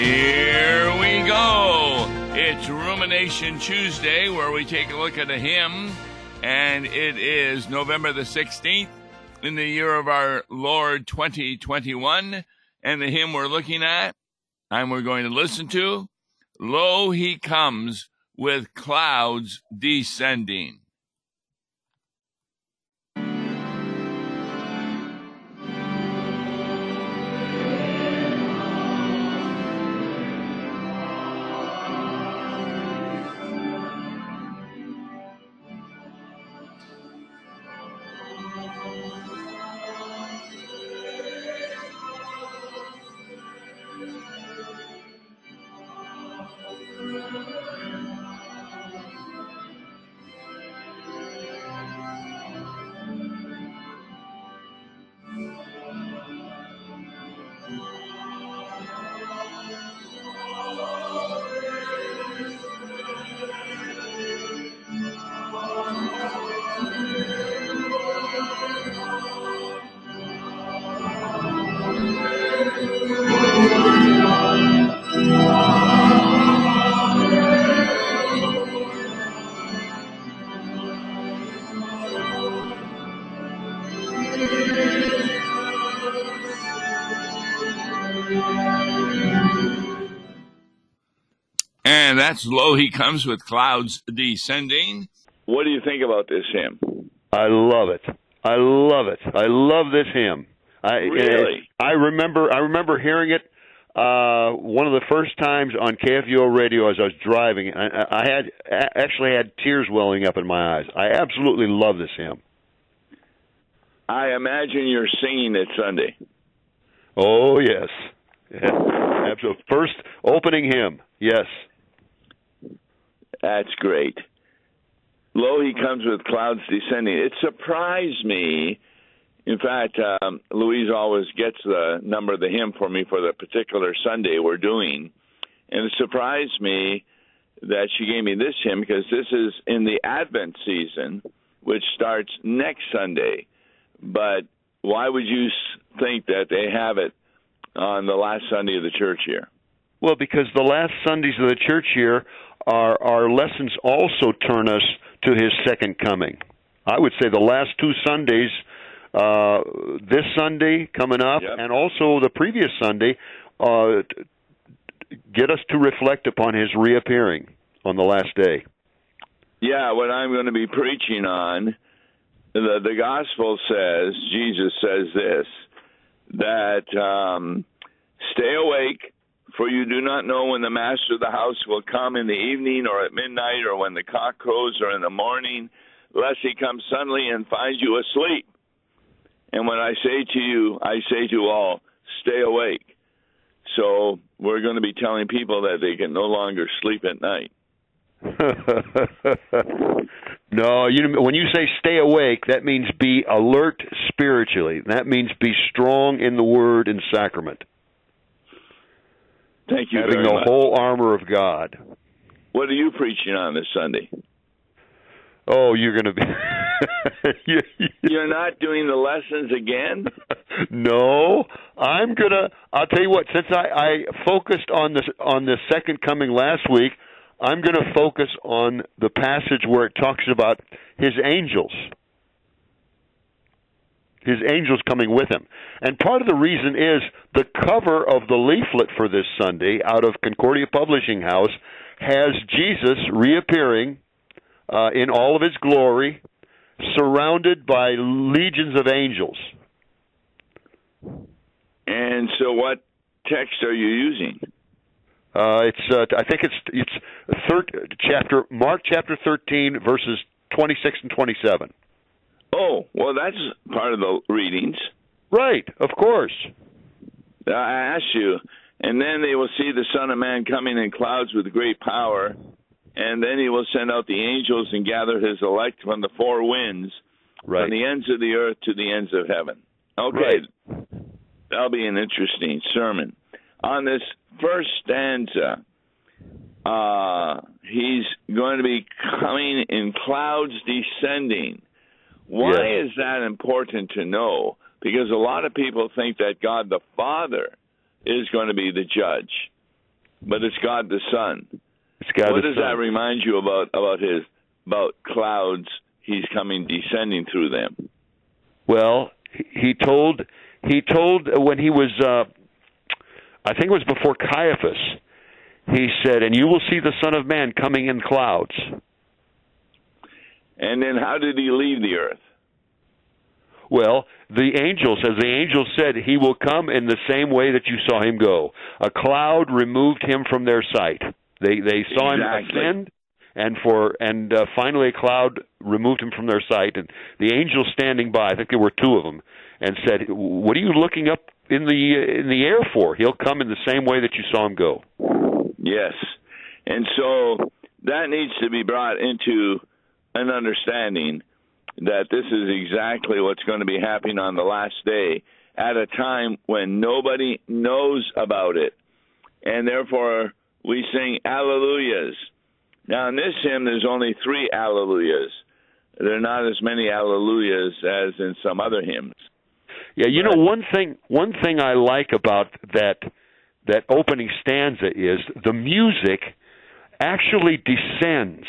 Here we go. It's Rumination Tuesday where we take a look at a hymn, and it is November the 16th in the year of our Lord 2021. And the hymn we're looking at and we're going to listen to Lo, he comes with clouds descending. And Lo He Comes with Clouds Descending. What do you think about this hymn? I love it. I love it. I love this hymn. I really? I remember I remember hearing it uh one of the first times on KFUO radio as I was driving. I, I had actually had tears welling up in my eyes. I absolutely love this hymn. I imagine you're singing it Sunday. Oh yes, yeah, absolutely. First opening hymn. Yes. That's great. Lo, he comes with clouds descending. It surprised me. In fact, um, Louise always gets the number of the hymn for me for the particular Sunday we're doing. And it surprised me that she gave me this hymn because this is in the Advent season, which starts next Sunday. But why would you think that they have it on the last Sunday of the church year? Well, because the last Sundays of the church year our our lessons also turn us to his second coming. I would say the last two Sundays, uh, this Sunday coming up, Yep. and also the previous Sunday, uh, get us to reflect upon his reappearing on the last day. Yeah, what I'm going to be preaching on, the the gospel says, Jesus says this, that um, stay awake, for you do not know when the master of the house will come in the evening or at midnight or when the cock crows or in the morning, lest he come suddenly and find you asleep. And when I say to you, I say to all, stay awake. So we're going to be telling people that they can no longer sleep at night. no, you when you say stay awake, that means be alert spiritually. That means be strong in the word and sacrament, Thank you having the much. whole armor of God. What are you preaching on this Sunday? Oh, you're going to be. You- you- You're not doing the lessons again? no, I'm gonna. I'll tell you what. Since I, I focused on this on the second coming last week, I'm gonna focus on the passage where it talks about his angels. His angels coming with him. And part of the reason is the cover of the leaflet for this Sunday out of Concordia Publishing House has Jesus reappearing uh, in all of his glory, surrounded by legions of angels. And so, what text are you using? Uh, it's uh, I think it's it's third chapter Mark chapter thirteen verses twenty six and twenty seven. Oh, well, that's part of the readings. Right, of course. I ask you, and then they will see the Son of Man coming in clouds with great power, and then he will send out the angels and gather his elect from the four winds, Right. from the ends of the earth to the ends of heaven. Okay, that'll be an interesting sermon. On this first stanza, uh, he's going to be coming in clouds descending. Why Yes. is that important to know? Because a lot of people think that God the Father is going to be the judge. but it's God the Son. It's God what does Son. that remind you about about his about clouds? He's coming descending through them. Well, he he told he told when he was uh I think it was before Caiaphas. He said, "And you will see the Son of Man coming in clouds." And then how did he leave the earth? Well, the angel says the angel said he will come in the same way that you saw him go. A cloud removed him from their sight. They they saw Exactly. him ascend, and for and uh, finally a cloud removed him from their sight. And the angel standing by, I think there were two of them, and said, "What are you looking up in the in the air for? He'll come in the same way that you saw him go." Yes. And so that needs to be brought into an understanding that this is exactly what's going to be happening on the last day at a time when nobody knows about it. And therefore, we sing alleluias. Now, in this hymn, there's only three alleluias. There are not as many alleluias as in some other hymns. Yeah, you know one thing one thing I like about that that opening stanza is the music actually descends.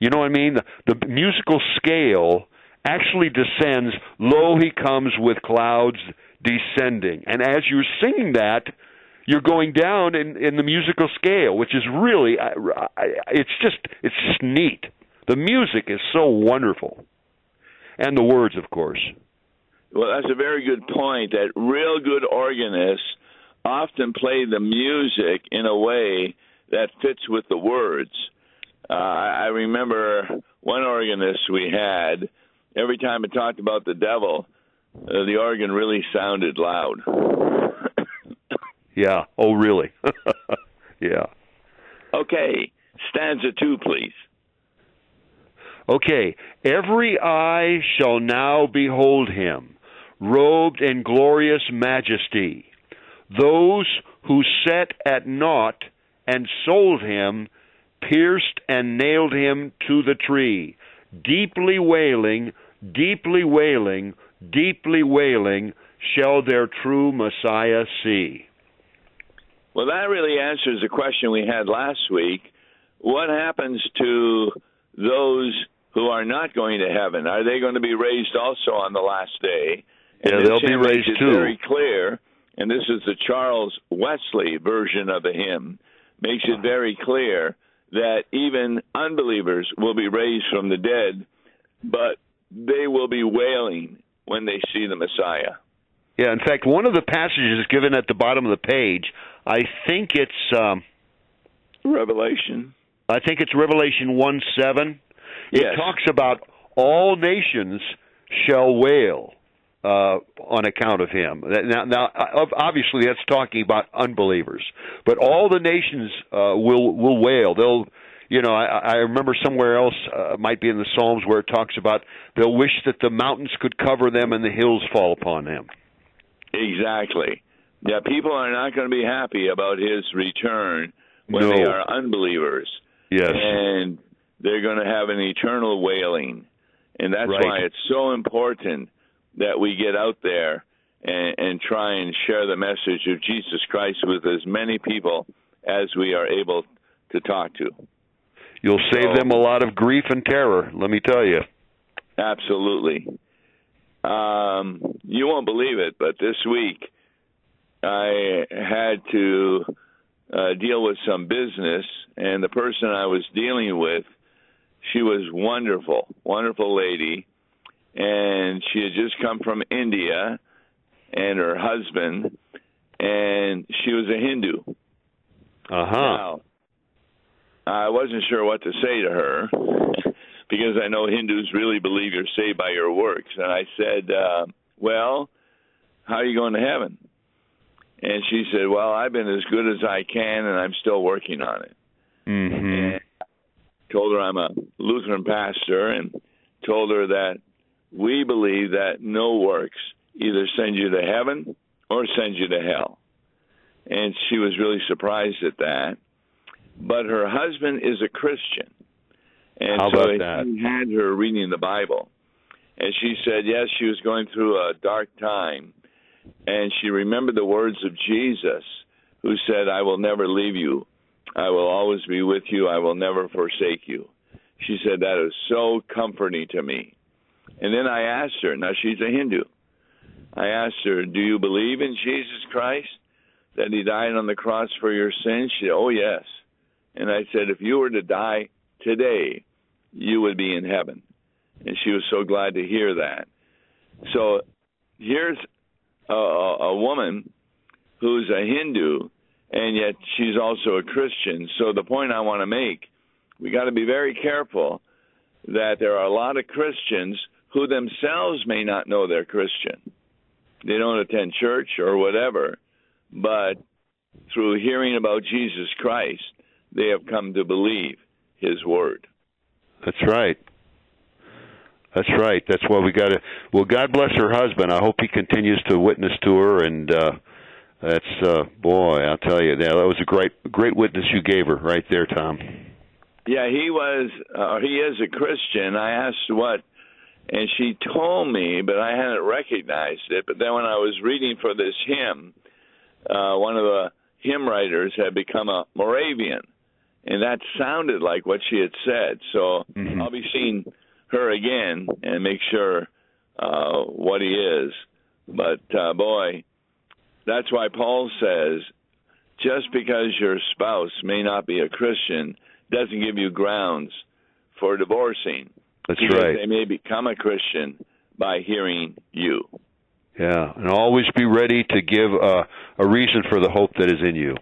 You know what I mean? The, the musical scale actually descends. Lo, he comes with clouds descending, and as you're singing that, you're going down in in the musical scale, which is really I, I, it's just it's just neat. The music is so wonderful, and the words, of course. Well, that's a very good point. That real good organists often play the music in a way that fits with the words. Uh, I I remember one organist we had. Every time it talked about the devil, uh, the organ really sounded loud. Yeah. Oh, really? yeah. okay, stanza two, please. Okay. Every eye shall now behold him, robed in glorious majesty. Those who set at naught and sold him, pierced and nailed him to the tree, deeply wailing, deeply wailing, deeply wailing, shall their true Messiah see. Well, that really answers the question we had last week. What happens to those who are not going to heaven? Are they going to be raised also on the last day? Yeah, they'll be raised too. Very clear, and this is the Charles Wesley version of the hymn. Makes it uh-huh. very clear that even unbelievers will be raised from the dead, but they will be wailing when they see the Messiah. Yeah, in fact, one of the passages given at the bottom of the page, I think it's um, Revelation. I think it's Revelation one seven. It Yes. talks about all nations shall wail uh, on account of him. Now, now, obviously, that's talking about unbelievers, but all the nations uh, will will wail. They'll, you know, I, I remember somewhere else, uh, might be in the Psalms, where it talks about they'll wish that the mountains could cover them and the hills fall upon them. Exactly. Yeah, people are not going to be happy about his return when No. they are unbelievers. Yes. And they're going to have an eternal wailing. And that's Right. why it's so important that we get out there and, and try and share the message of Jesus Christ with as many people as we are able to talk to. You'll save So- them a lot of grief and terror. Let me tell you. Absolutely. Um, you won't believe it, but this week I had to uh, deal with some business, and the person I was dealing with, she was wonderful, wonderful lady, and she had just come from India, and her husband, and she was a Hindu. Uh huh. Now, I wasn't sure what to say to her because I know Hindus really believe you're saved by your works. And I said, uh, Well, how are you going to heaven? And she said, Well, I've been as good as I can and I'm still working on it. Mm-hmm. And told her I'm a Lutheran pastor and told her that we believe that no works either send you to heaven or send you to hell. And she was really surprised at that. But her husband is a Christian. And so about he had her reading the Bible. And she said, yes, she was going through a dark time. And she remembered the words of Jesus, who said, I will never leave you I will always be with you. I will never forsake you. She said, That is so comforting to me. And then I asked her, now she's a Hindu. I asked her, Do you believe in Jesus Christ? That he died on the cross for your sins? She said, Oh, yes. And I said, If you were to die today, you would be in heaven. And she was so glad to hear that. So here's a, a woman who's a Hindu, and yet she's also a Christian. So the point I want to make, we got to be very careful that there are a lot of Christians who themselves may not know they're Christian. They don't attend church or whatever, but through hearing about Jesus Christ, they have come to believe his word. That's right. That's right. That's why we got to. Well, God bless her husband. I hope he continues to witness to her, and uh, that's uh, boy, I'll tell you, that was a great, great witness you gave her right there, Tom. Yeah, he was. Uh, he is a Christian. I asked what, and she told me, but I hadn't recognized it. But then when I was reading for this hymn, uh, one of the hymn writers had become a Moravian, and that sounded like what she had said. So mm-hmm. I'll be seeing her again and make sure uh, what he is. But uh, boy, that's why Paul says just because your spouse may not be a Christian doesn't give you grounds for divorcing. That's right. They may become a Christian by hearing you. Yeah, and always be ready to give a, a reason for the hope that is in you.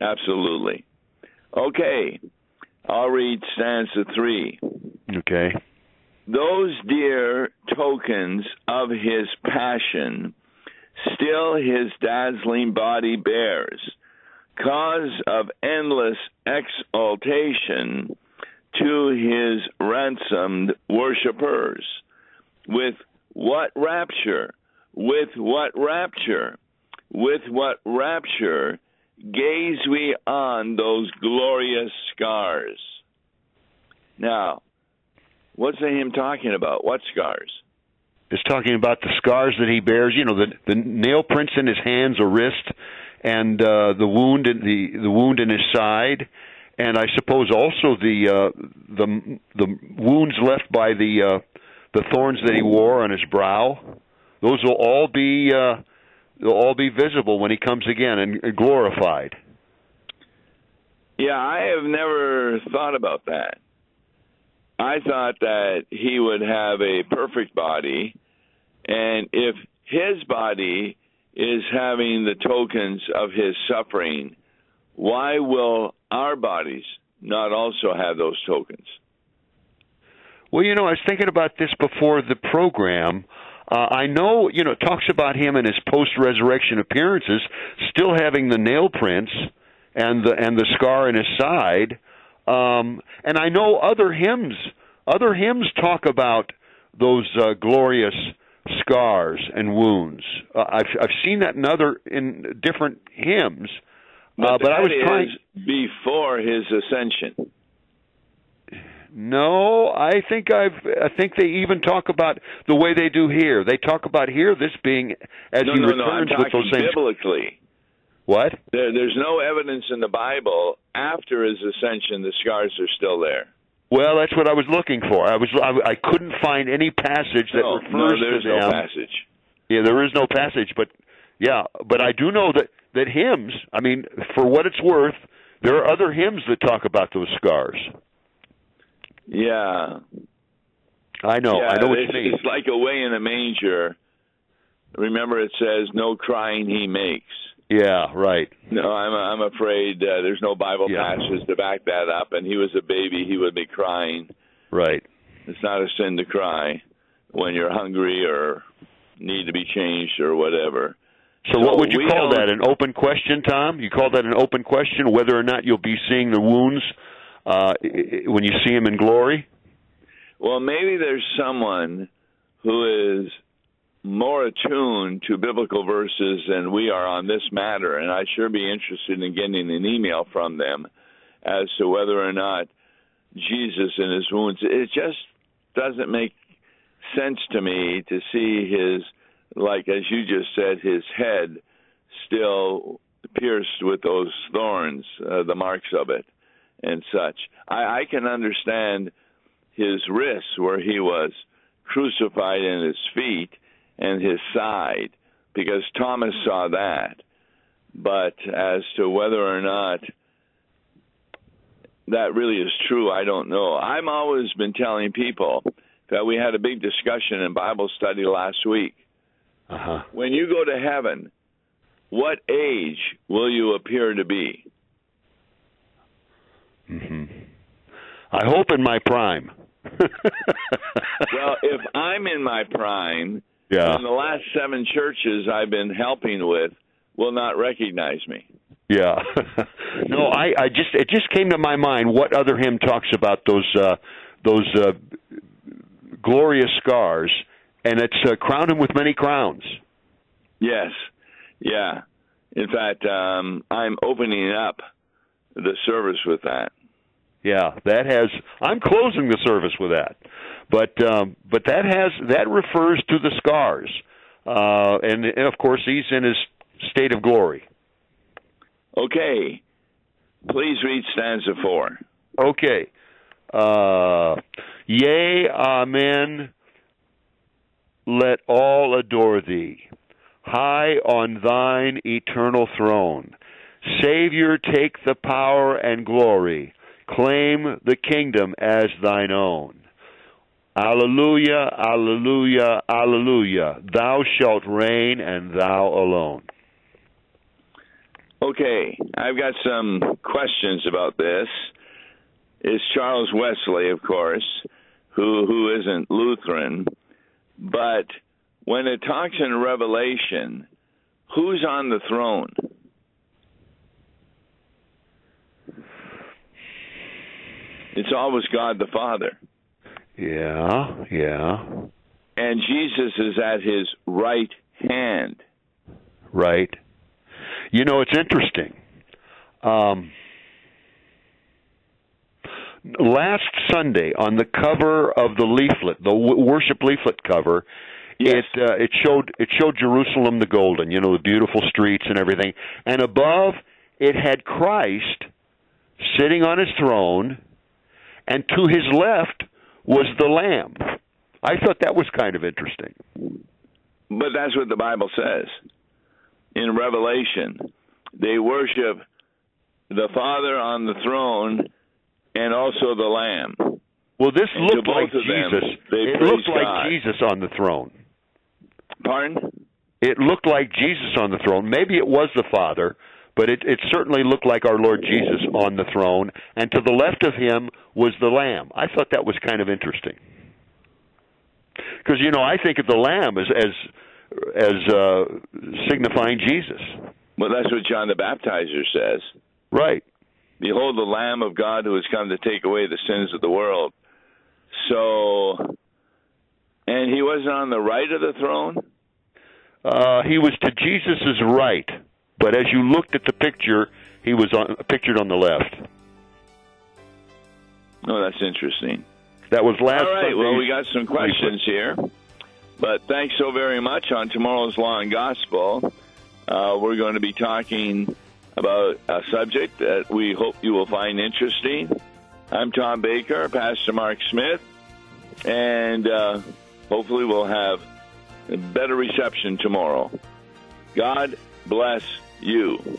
Absolutely. Okay, I'll read stanza three. Okay. Those dear tokens of his passion still his dazzling body bears, cause of endless exaltation to his ransomed worshippers. With what rapture, with what rapture, with what rapture gaze we on those glorious scars. Now, what's the hymn talking about? What scars? is talking about the scars that he bears. You know, the the nail prints in his hands or wrist, and uh, the wound in the the wound in his side, and I suppose also the uh, the the wounds left by the uh, the thorns that he wore on his brow. Those will all be uh, they'll all be visible when he comes again and glorified. Yeah, I have never thought about that. I thought that he would have a perfect body, and if his body is having the tokens of his suffering, why will our bodies not also have those tokens? Well, you know, I was thinking about this before the program. Uh, I know, you know, it talks about him in his post-resurrection appearances still having the nail prints and the and the scar in his side. Um, and I know other hymns, other hymns talk about those uh, glorious scars and wounds. Uh, I've I've seen that in other in different hymns. But, uh, but I was trying before his ascension. No, I think I've. I think they even talk about the way they do here. They talk about here this being as no, he no, returns no, with those same. Biblically, what? There, there's no evidence in the Bible after his ascension the scars are still there. Well, that's what I was looking for. I was I, I couldn't find any passage that no, refers no, there's to them. no passage. Yeah, there is no passage, but yeah, but I do know that that hymns. I mean, for what it's worth, there are other hymns that talk about those scars. Yeah, I know. Yeah, I know what it's, you mean. It's like away in a manger. Remember, it says, "No crying he makes." Yeah, right. No, I'm I'm afraid uh, there's no Bible Yeah. passages to back that up. And he was a baby; he would be crying. Right. It's not a sin to cry when you're hungry or need to be changed or whatever. So, what would you call that? An open question, Tom? You call that an open question, whether or not you'll be seeing the wounds uh, when you see him in glory? Well, maybe there's someone who is more attuned to biblical verses than we are on this matter, and I'd sure be interested in getting an email from them as to whether or not Jesus and his wounds. It just doesn't make sense to me to see his, like as you just said, his head still pierced with those thorns, uh, the marks of it, and such. I, I can understand his wrists where he was crucified in his feet and his side because Thomas saw that. But as to whether or not that really is true, I don't know. I've always been telling people that we had a big discussion in Bible study last week. Uh-huh. When you go to heaven, what age will you appear to be? hmm I hope in my prime. well, if I'm in my prime, yeah. and the last seven churches I've been helping with will not recognize me. Yeah. no, I, I just it just came to my mind what other hymn talks about those uh those uh glorious scars and it's uh, crowned him with many crowns. Yes. Yeah. In fact, um I'm opening up the service with that. Yeah, that has I'm closing the service with that. But um but that has that refers to the scars. Uh and, and of course he's in his state of glory. Okay. Please read stanza four. Okay. Uh, yea, amen. Let all adore thee. High on thine eternal throne. Savior, take the power and glory. Claim the kingdom as thine own. Alleluia, alleluia, alleluia. Thou shalt reign and thou alone. Okay, I've got some questions about this. It's Charles Wesley, of course, who who isn't Lutheran, but when it talks in Revelation, who's on the throne? It's always God the Father. Yeah, yeah. And Jesus is at his right hand. Right. You know, it's interesting. Um, last Sunday, on the cover of the leaflet, the worship leaflet cover, yes. it uh, it showed it showed Jerusalem the golden, you know, the beautiful streets and everything, and above it had Christ sitting on his throne, and to his left was the Lamb. I thought that was kind of interesting. But that's what the Bible says in Revelation. They worship the Father on the throne and also the Lamb. Well, this And looked like of them, Jesus. It looked like Jesus on the throne. Pardon? It looked like Jesus on the throne. Maybe it was the Father, but it, it certainly looked like our Lord Jesus on the throne. And to the left of him was the Lamb. I thought that was kind of interesting. Because you know, I think of the Lamb as as as uh, signifying Jesus. Well, that's what John the Baptizer says. Right. Behold, the Lamb of God who has come to take away the sins of the world. So, and he wasn't on the right of the throne? Uh, he was to Jesus's right, but as you looked at the picture, he was on, pictured on the left. Oh, that's interesting. That was last. All right, Sunday's well, we got some questions here. But thanks so very much. On tomorrow's Law and Gospel, uh, we're going to be talking about a subject that we hope you will find interesting. I'm Tom Baker, Pastor Mark Smith, and uh, hopefully we'll have a better reception tomorrow. God bless you.